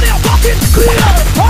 Turn it fucking clear.